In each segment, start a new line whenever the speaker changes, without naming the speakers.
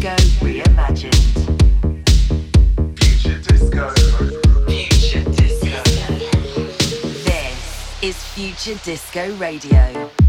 disco reimagined. Future disco. Future disco. This is Future Disco Radio.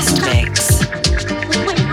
guest mix.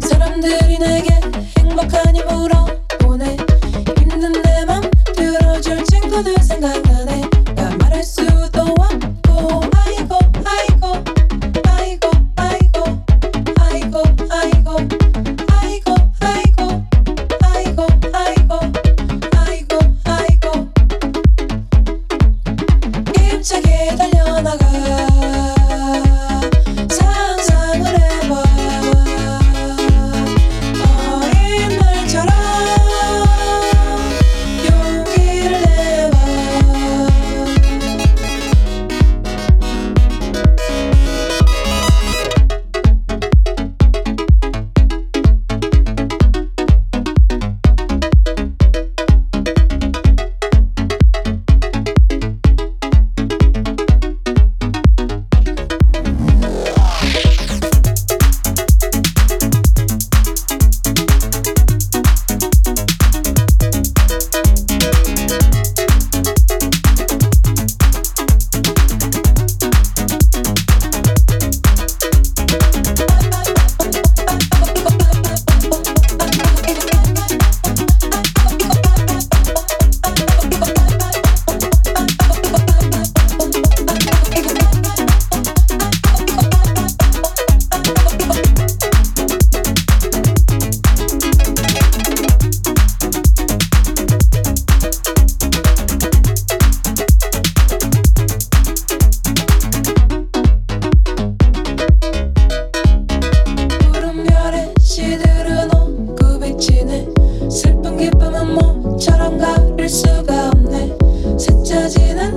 사람들이 내게 행복하니 물어. see the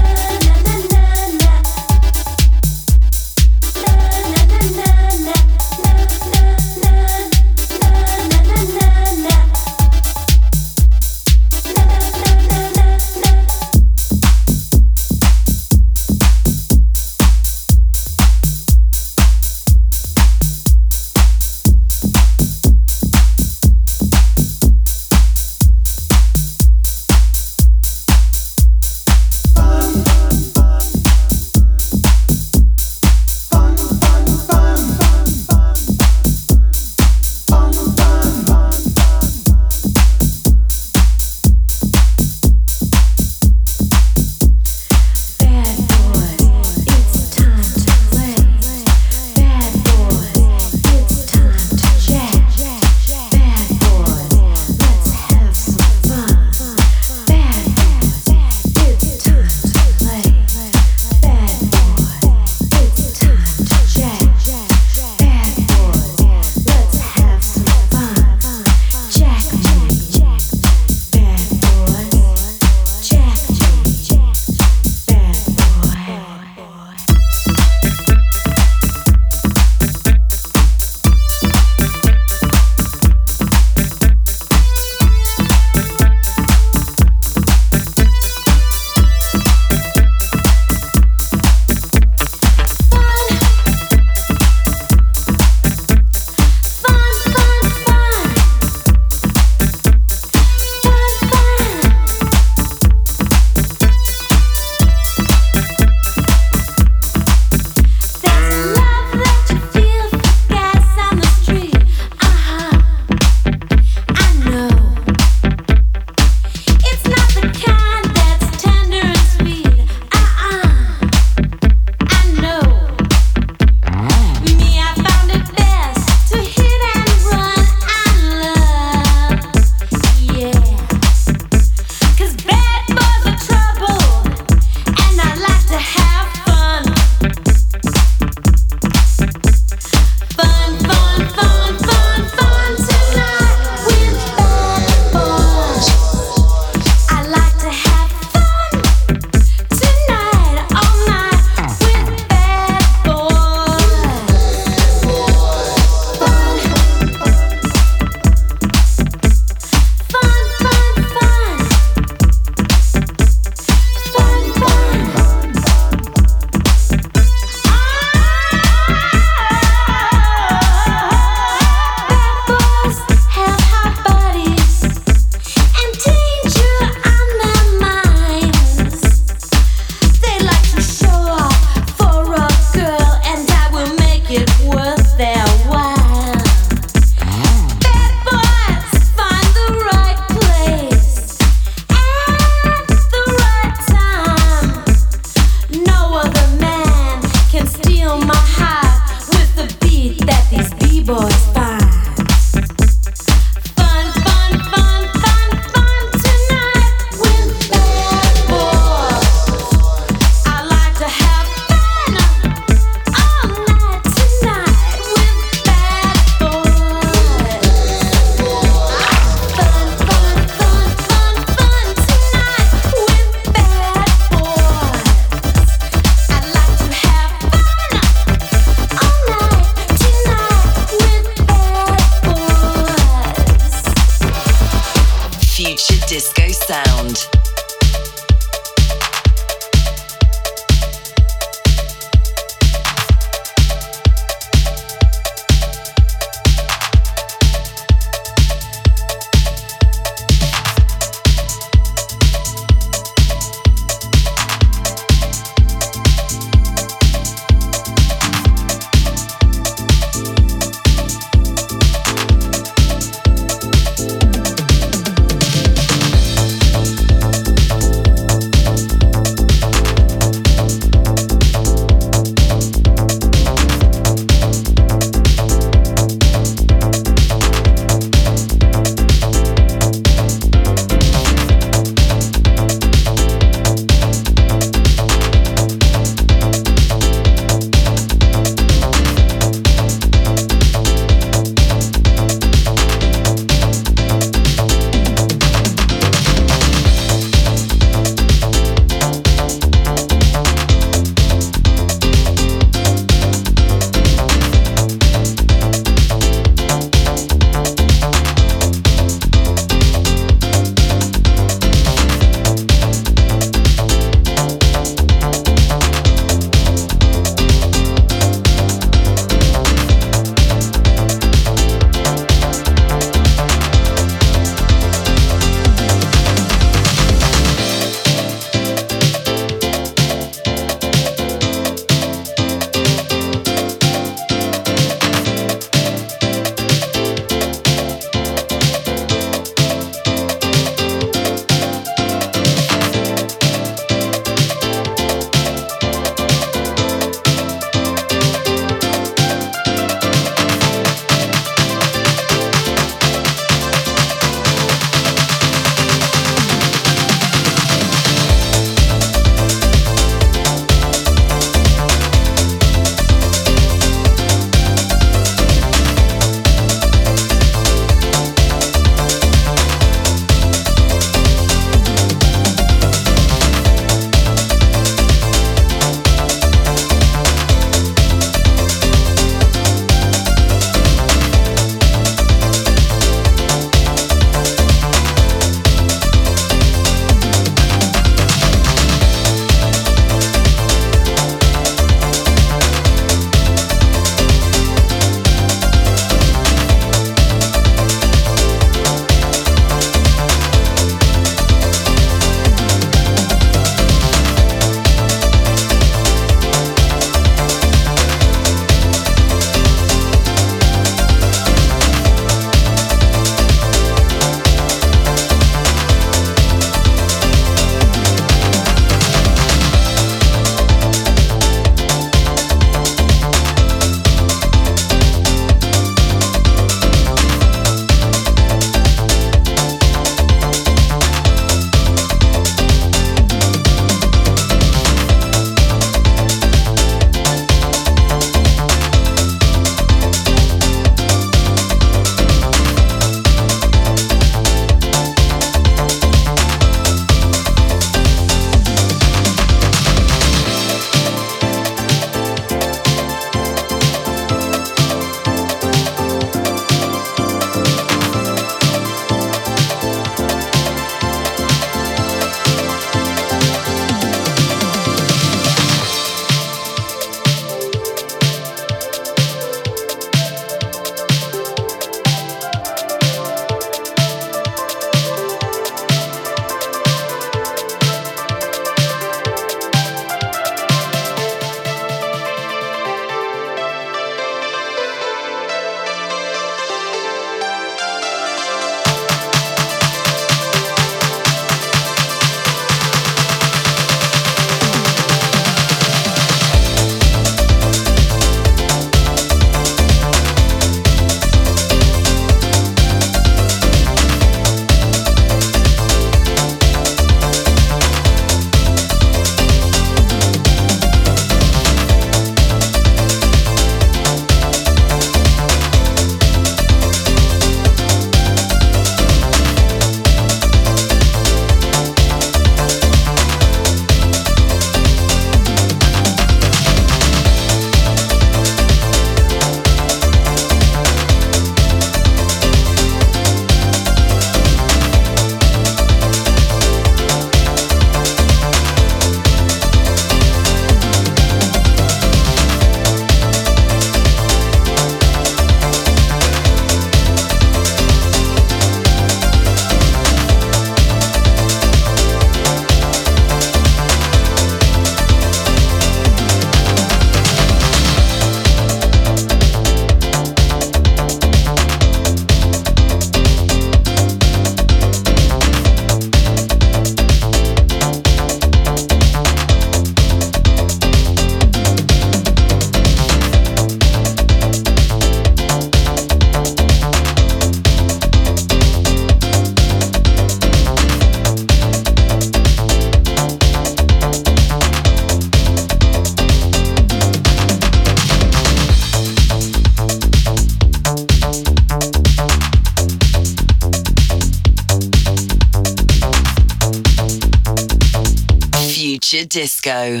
Disco.